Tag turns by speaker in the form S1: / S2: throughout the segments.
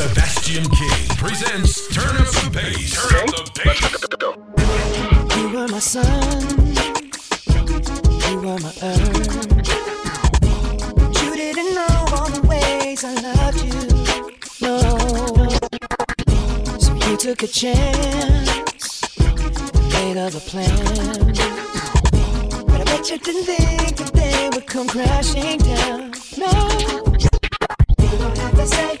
S1: Sebastian King presents Turn Up the Bass. Turn Up the Bass.
S2: You were my sun. You were my earth. You didn't know all the ways I loved you. No. So you took a chance. Made other plans. But I bet you didn't think that they would come crashing down. No. You don't have to say.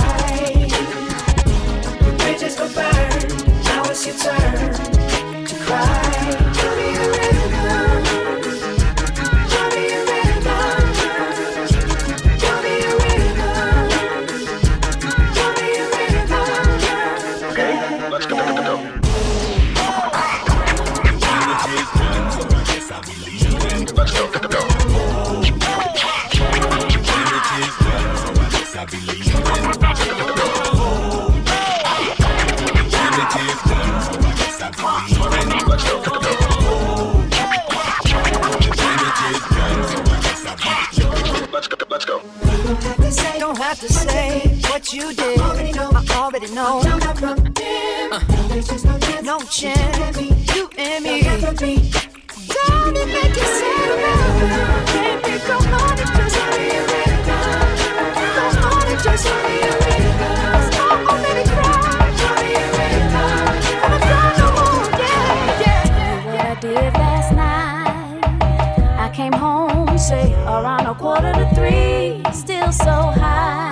S2: quarter to three, still so high.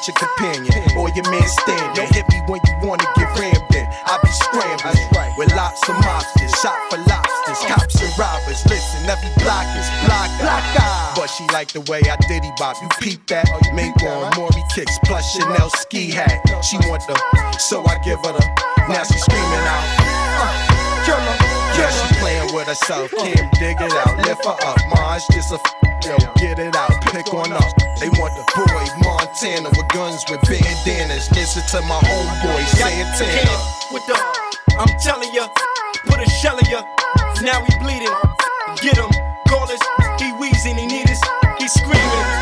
S2: not your companion or your man standing. Don't hit me when you wanna get rammed in. I be scrambling right. with lots of mobsters, shot for lobsters, cops and robbers. Listen, every block is block, block eye. But she like the way I diddy bop. You peep that? Make one Maury kicks plus Chanel ski hat. She want the, so I give her the. Now she screaming out. She playing with herself, can't dig it out. Lift her up, Mars, just a f- yo, get it
S1: out, pick one up. They want the boy Montana with guns with
S2: bandanas. Listen to my homeboy Santana. With the, I'm telling ya, put a shell in ya. Now he bleeding, get him, call us. He wheezing, he need us, he screaming.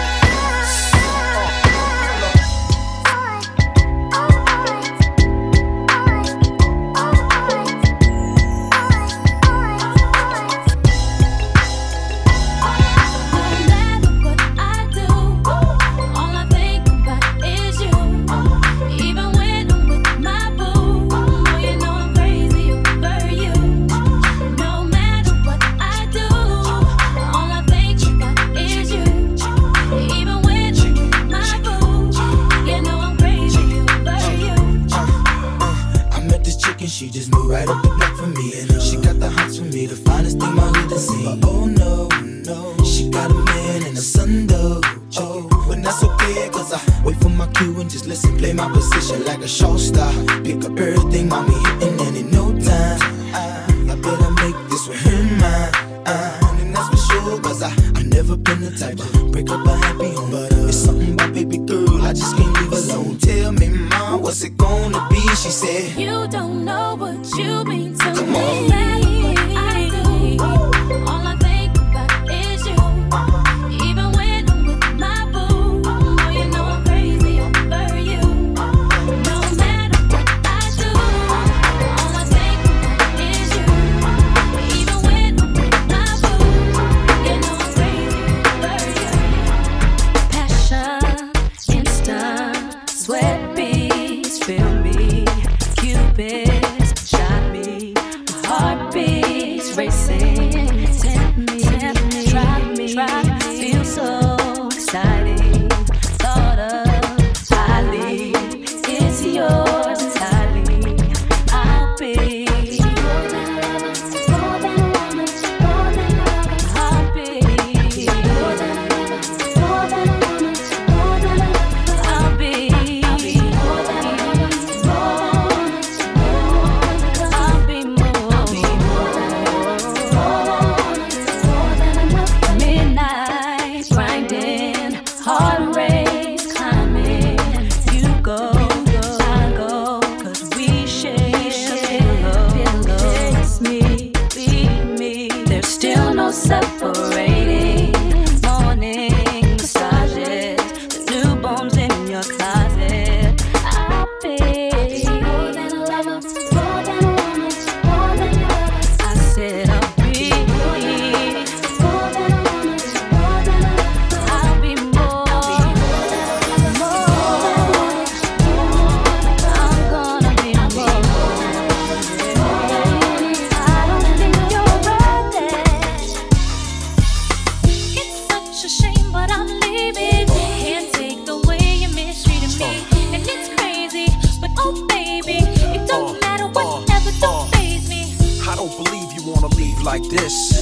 S2: leave like this.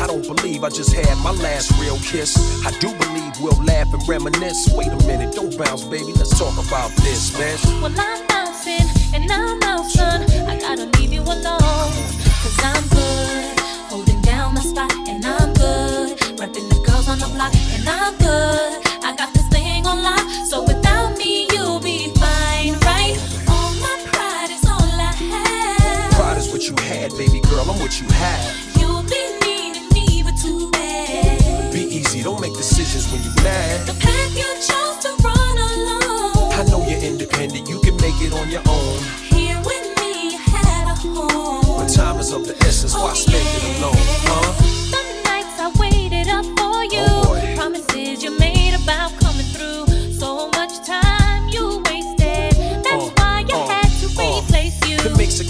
S2: I don't believe I just had my last real
S3: kiss. I do believe we'll laugh and reminisce. Wait a minute, don't bounce, baby. Let's talk about this, man. Well, I'm bouncing and I'm out, son. I gotta leave you alone. Cause I'm good, holding down my spot, and I'm good. Repping the girls on the block, and I'm good. you had, baby girl, I'm what you have. You've been needing me, but too bad. Be easy, don't make decisions when you're mad. The path you chose to run alone. I know you're independent, you can make it on your own.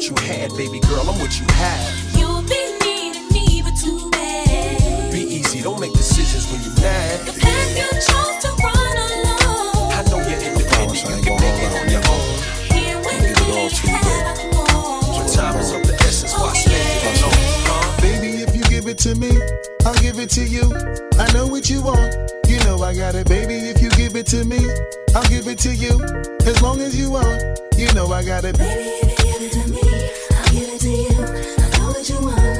S4: what you had, baby girl, I'm what you have. You'll be needing me, but too bad. Be easy, don't make decisions when you're mad. The path you chose to run alone. I know you're independent, you can make it on your own. Here with me, have I won. Your time is
S5: of the essence, why spend alone? Uh, baby, if you give it to me, I'll give
S3: it to you. I know what you want. You know I got it, baby. If you give it to me, I'll give it to you. As long as you want, you know
S6: I got it. Baby, I know what you want.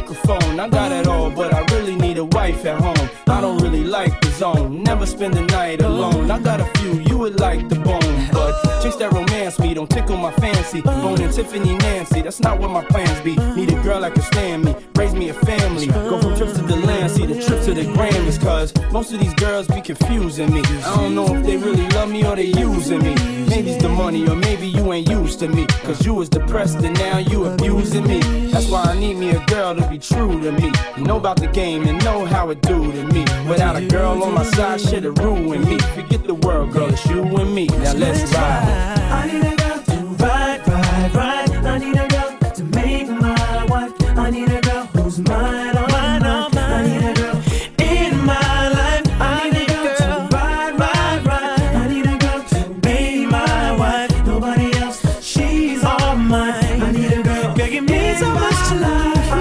S7: microphone. I got it all, but I really need a wife at home. I don't really like zone.
S8: Never spend the night alone. I got a few you would like the bone, but chase that romance me. Don't tickle my fancy. Bone and Tiffany Nancy. That's not what my plans be. Need a girl that can stand me, raise me a family. Go from trips to the land, see the trip to the Grammys. Cause most of these girls be confusing me. I don't know if they really love me or they using me. Maybe it's the money or maybe you ain't used to me. Cause you was depressed and now you abusing me. That's why I need me a girl to be true to me. You know about the game and know how it do to me. Without a girl on my side, shit'll ruin me. Forget the world, girl, it's you and me. Now let's ride.
S6: I need a girl to ride, ride, ride. I need a girl to make my wife. I need a girl who's mine, oh, all oh, mine. I need a girl in my life. I need a girl to ride, ride, ride. I need a girl to be my wife. Nobody else, she's all mine. I need a girl begging me so much to love.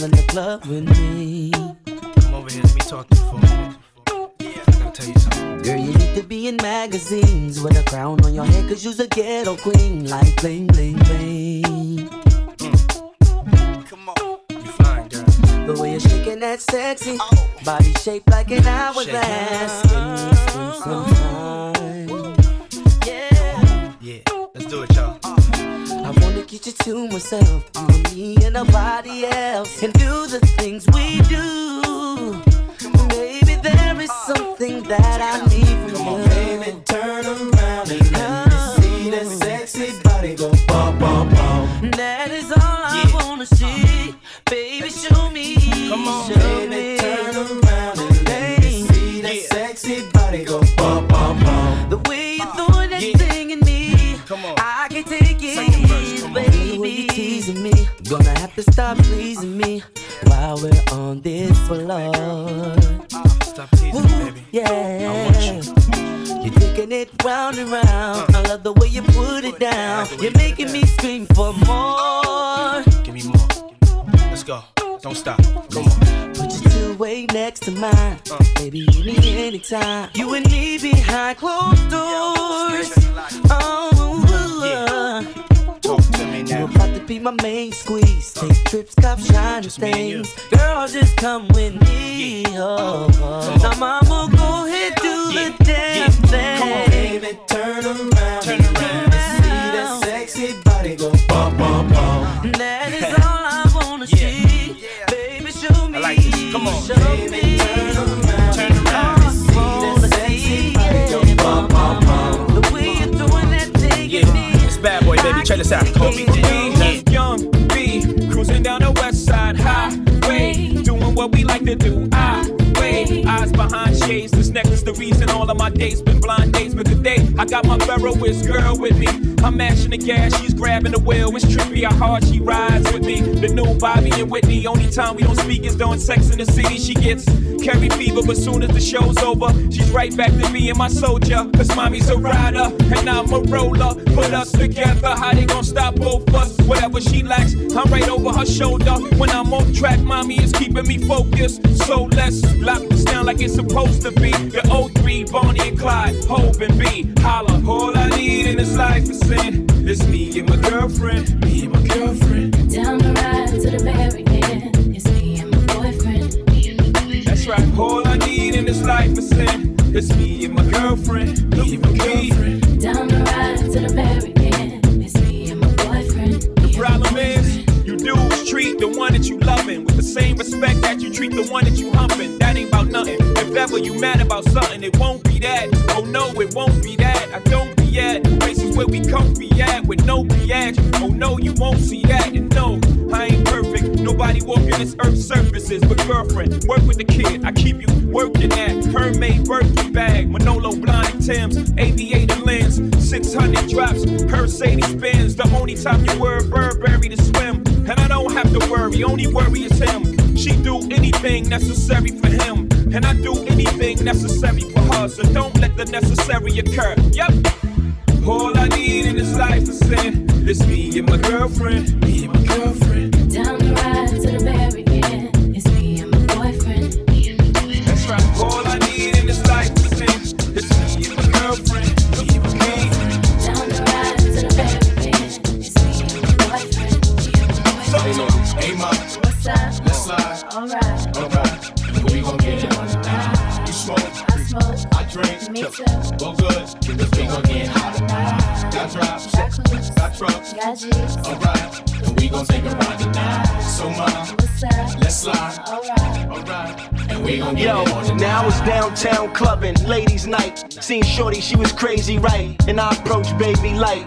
S6: Girl in the club with me.
S8: Come over here, let me talk to you for a minute. I gotta tell you something.
S6: Girl, you need to be in magazines with a crown on your head, cause you's a ghetto queen. Like bling, bling, bling. Mm.
S8: Come on, you fine, girl.
S6: The way you're shaking that sexy body shaped like an hourglass. Give me some, some time. Yeah.
S8: Yeah, let's do it, y'all.
S6: Get you to myself, and me and nobody else, and do the things we do. Maybe there is something that I need from you.
S9: Baby, turn around and let me see that sexy body go bum, bum, bum.
S6: That is all I wanna see. Baby, show me.
S8: Come on,
S6: show
S9: Baby,
S6: me. We're on this floor.
S8: Stop teasing baby.
S6: Yeah.
S8: you.
S6: You're taking it round and round. Uh. I love the way you put it down. You're making me scream for more.
S8: Give me more. Let's go. Don't stop. Come on.
S6: Put your two way next to mine. Uh. Baby, you need anytime. You and me behind closed doors. Oh, my main squeeze. Take trips, cop shiny
S8: Just me and you.
S6: things. Girl, just come with me. Oh, oh. Now, mama, go ahead, do
S8: Yeah.
S6: the damn
S8: Yeah.
S6: thing.
S8: Come on,
S9: Baby, turn around
S8: Turn around.
S9: see that sexy body go bum, bum, bum.
S6: That is all I wanna
S8: Yeah.
S6: see. Baby, show me.
S8: I like this. Come on.
S6: Show
S9: Baby,
S6: me.
S9: turn around
S8: Turn around.
S9: let me see that sexy body go bum, bum, bum.
S6: The way you're doing that thing
S8: Yeah, it's bad boy, baby. Check this out. Call me do. I behind shades. This necklace, the reason all of my dates been blind dates. But today, I got my Ferroist girl with me. I'm mashing the gas, she's grabbing the wheel. It's trippy how hard she rides with me. The new Bobby and Whitney. Only time we don't speak is during sex in the city. She gets Carrie fever, but soon as the show's over, she's right back to being my soldier. Cause mommy's a rider, and I'm a roller. Put us together, how they gonna stop both us? Whatever she lacks, I'm right over her shoulder. When I'm off track, mommy is keeping me focused. So let's lock this down like it's supposed to be. The O3, Bonnie and Clyde, Hov and B. Holla, all I need in this life is sin. It's me and my girlfriend, me and my girlfriend.
S10: Down the ride to the very end. It's me and my boyfriend.
S8: That's right, all I need in this life is sin. It's me and my girlfriend, me and my girlfriend.
S10: Down the ride to the very end. It's me and my boyfriend.
S8: The problem is, you dudes treat the one that you loving with the same respect that you treat the one that you humping. That ain't about nothing. If ever you mad about something, it won't be that. Oh no, it won't be that. I don't be at places where we comfy at with no biatch. Oh no, you won't see that. And no, I ain't perfect. Nobody walking this earth's surfaces. But girlfriend, work with the kid. I keep you working at Hermès Birkin bag, Manolo Blahnik Tim's, aviator lens, 600 drops, Mercedes Benz. The only time you wear Burberry to swim, and I don't have to worry. Only worry is him. She do anything necessary for him, and I do anything necessary for her. So don't let the necessary occur. Yep. All I need in this life is sin. It's me and my girlfriend. Me and my girlfriend.
S3: Down the ride to the very end. It's me and my boyfriend.
S8: That's right. All I need in this life is sin. It's me and my girlfriend. Me and my girlfriend.
S3: Down the ride to the I
S4: drink.
S3: Me too.
S4: Well, good, cause we gon' get hot tonight. Got drops,
S3: Got coops.
S4: got trucks.
S3: Got G's.
S4: Alright, and we gon' take a ride tonight. So, ma,
S3: What's
S4: let's slide.
S3: Alright.
S4: Alright, and we gon' get
S5: Yo,
S4: it on tonight.
S5: now it's downtown clubbing, ladies' night. Seen Shorty, she was crazy, right? And I approached baby light.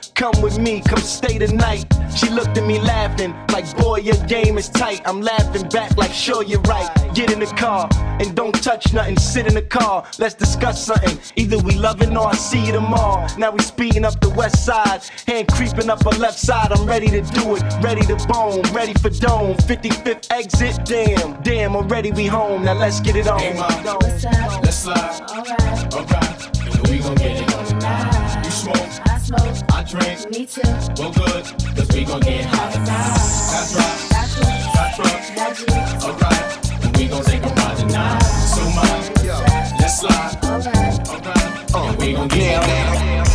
S5: Come with me, come stay the night. She looked at me laughing, like, boy, your game is tight. I'm laughing back, like, sure, you're right. Get in the car and don't touch nothing. Sit in the car, let's discuss something. Either we loving or I see you tomorrow. Now we speeding up the west side, hand creeping up her left side. I'm ready to do it, ready to bone, ready for dome. 55th exit, damn, damn, already we home. Now let's get it on.
S4: Hey, ma,
S3: What's up?
S4: let's slide.
S3: Alright.
S4: Alright, and we gon' get it on tonight. You smoke,
S3: I smoke.
S4: I drink.
S3: Me too.
S4: Well, good, cause we gon' get hot tonight. Got drops,
S3: Got coops.
S4: got trucks.
S3: Got G's.
S4: Alright, and we gon' take a ride tonight. So, ma, let's slide.
S3: Alright.
S4: Alright, and we gon' get it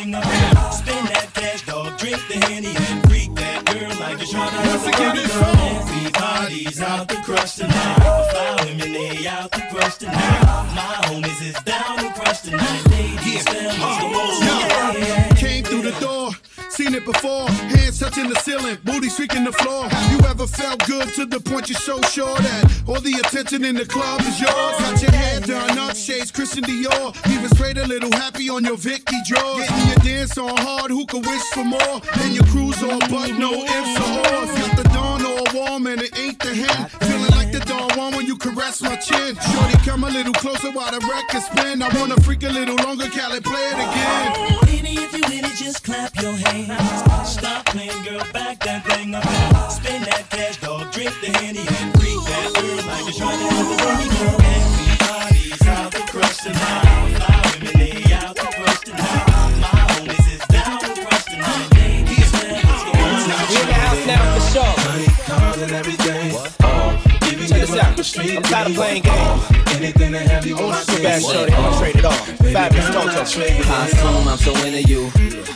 S3: that
S9: thing up. Spend that cash, dog, drink the Henny and freak that girl like you're trying to have a party, girl. Everybody's out to crush tonight. The fly women, they out to crush tonight. My homies is down to crush tonight. Ladies, fellas, the most
S11: it before. Hands touching the ceiling, booty streaking the floor. You ever felt good to the point you're so sure that all the attention in the club is yours? Got your hair done up, shades Christian Dior. Even straight a little happy on your Vicky drawers. Getting your dance on hard, who could wish for more? And your cruise all but no ifs or ors. Got the dawn all warm and it ain't the hand. Feeling like the dawn one when you caress my chin. Shorty, come a little closer while the record spin. I wanna freak a little longer, Cali, play it again.
S9: Just clap your hands. Stop playing, girl, back that thing up. Spend that cash, dog, drink the Henny and freak that girl like you're trying to have a girl. Everybody's out crush tonight. Fly women, they out crush tonight. My homies is down to crush tonight. Ladies, fellas, the
S8: We in the house now for sure.
S12: Cars and everything.
S8: Check this out.
S12: chain gang.
S13: Anything to have you on my
S12: shorty, I'ma trade it off. Fabolous Toto.
S14: I assume I'm so into you.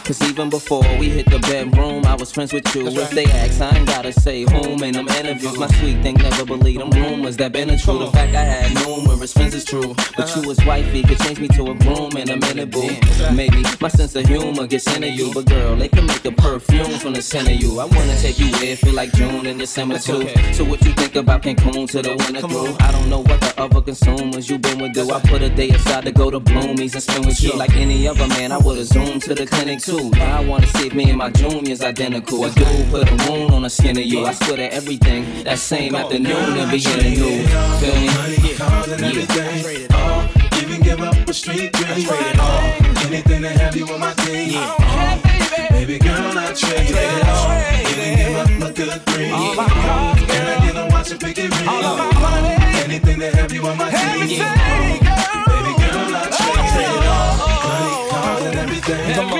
S14: Cause even before we hit the bedroom, I was friends with you. If they ask, I ain't gotta say whom in them interviews. My sweet thing never believed them rumors that been a true. The fact I had numerous friends is true. But you was wifey, could change me to a groom in a minute, boo. Maybe my sense of humor gets into you. But girl, they can make a perfume from the scent of you. I wanna take you where it feel like June and December too. So what you think about Cancun to the winter through? I don't know what the other consumers you been with do. I put a day aside to go to Bloomies and spend with you. Like any other man, I would've zoomed to the clinic too. Now I wanna see if me and my junior's identical. A dude put a wound on the skin of you. I swear to everything that same afternoon and beginning new. Feel me?
S13: Cars and everything. Oh, even give up a street dream. Oh, anything to have you on my team. Yeah. baby girl, I trade it all. Even give up a good green. Can I get a watch and pick it ring? Oh, anything to have you on my team. Baby everything. Come on.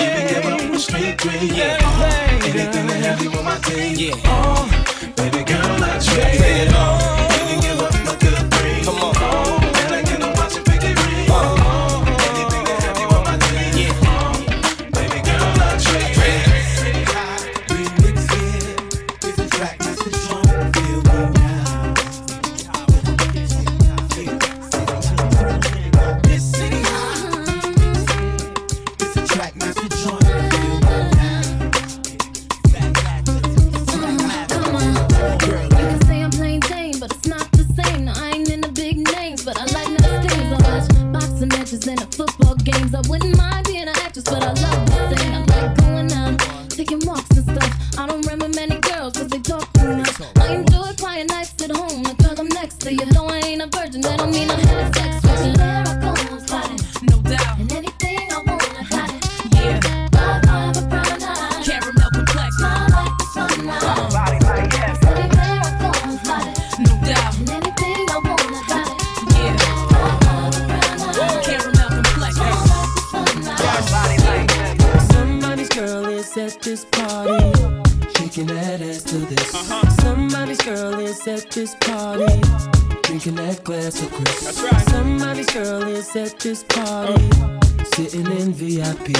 S13: Even give up a street dream. Uh-huh. Anything to have you on my team. Oh, baby girl, I trade it all. Shaking that ass to this. Somebody's girl is at this party, drinking that glass of Chris.
S8: That's right.
S13: Somebody's girl is at this party, sitting in VIP.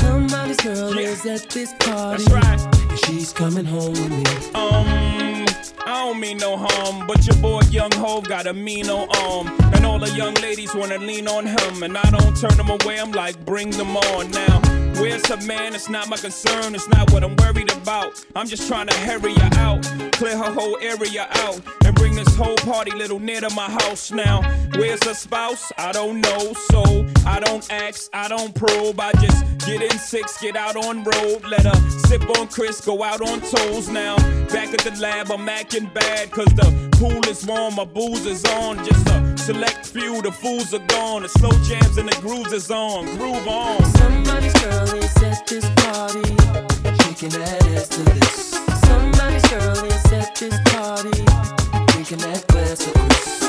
S13: Somebody's girl is at this party,
S8: That's right.
S13: and she's coming home with me.
S8: Um, I don't mean no harm, but your boy Young Hov got a mean old arm. And all the young ladies wanna lean on him, and I don't turn them away, I'm like, bring them on now. Where's her man? It's not my concern, it's not what I'm worried about. I'm just trying to hurry her out, clear her whole area out, bring this whole party little near to my house now. Where's her spouse? I don't know, so I don't ask, I don't probe, I just get in six, get out on road, let her sip on Chris, go out on toes now. Back at the lab, I'm acting bad, cause the pool is warm, my booze is on. Just a select few, the fools are gone. The slow jams and the grooves is on. Groove on.
S13: Somebody's girl is at this party, shaking that ass to this. Somebody's girl is at this party, drinking that glass. of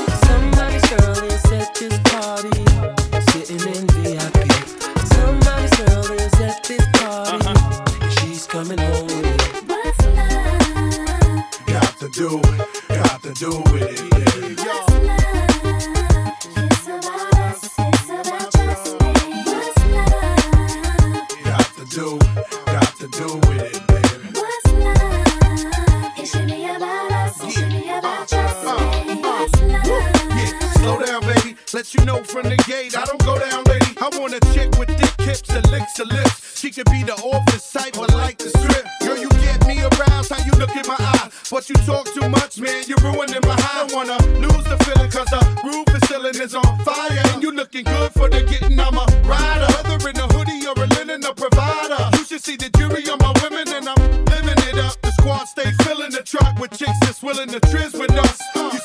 S11: But you talk too much, man, you're ruining my high. I wanna lose the feeling, cause the roof is ceiling is on fire. And you looking good for the getting, I'm a rider. Whether in a hoodie or a linen, a provider. You should see the jury on my women, and I'm living it up. The squad stay filling the truck with chicks that's willing to trizz with us.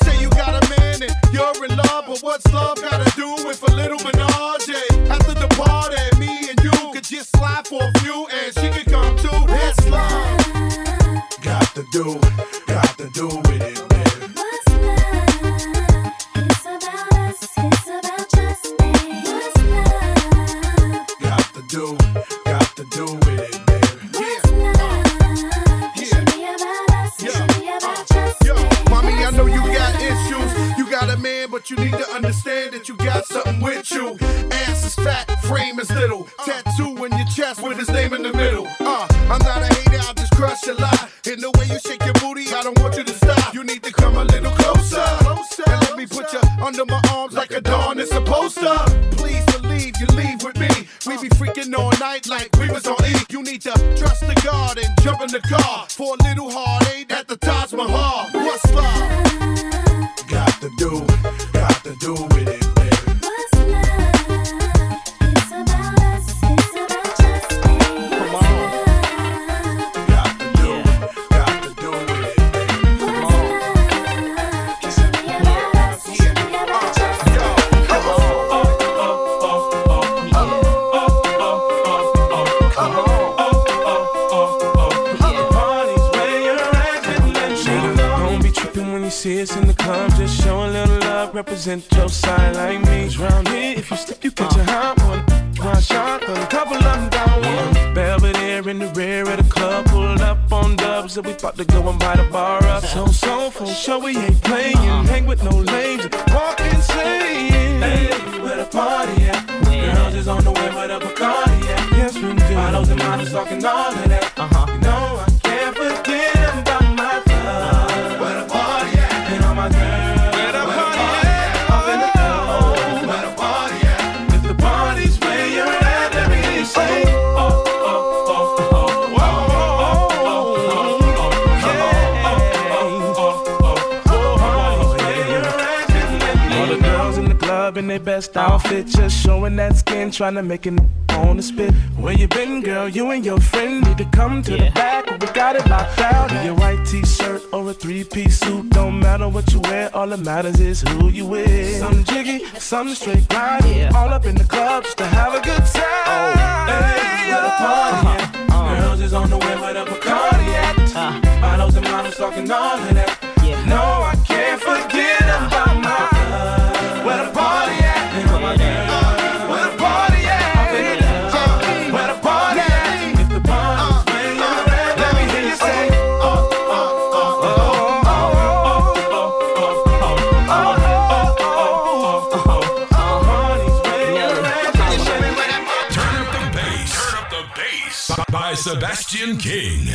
S11: Chest with his name in the middle. Uh, I'm not a hater, I'll just crush a lot. In the way you shake your booty, I don't want you to stop. You need to come a little closer. And let me put you under my arms like a dawn is supposed to. Please believe you leave with me. We be freaking all night like we was on E. You need to trust the God and jump in the car
S15: see us in the club. Just show a little love, represent your side like me. 'Cause round here, if you slip, you catch a hot one. One shot, a couple of them down one. Belvedere in the rear of the club, pulled up on dubs, and we about to go and buy the bar up. So, so, for sure, we ain't playing. Hang with no lames, walk insane. Hey, where the party at? Girls is on the way with a Bacardi at. Yes, we do. Bottles and models talking all of that. Uh-huh. Best outfit, just showing that skin, trying to make it on the spit. Where you been, girl? You and your friend need to come to the back. We got it locked out. In your white t-shirt or a three-piece suit, don't matter what you wear. All that matters is who you with. Some jiggy, some straight grind. All up in the clubs to have a good time. Oh, Hey, where the uh-huh. party at? Uh-huh. Girls is on the way where the Bacardi at. Uh-huh. Bottles and models talking all of that. No,
S1: King.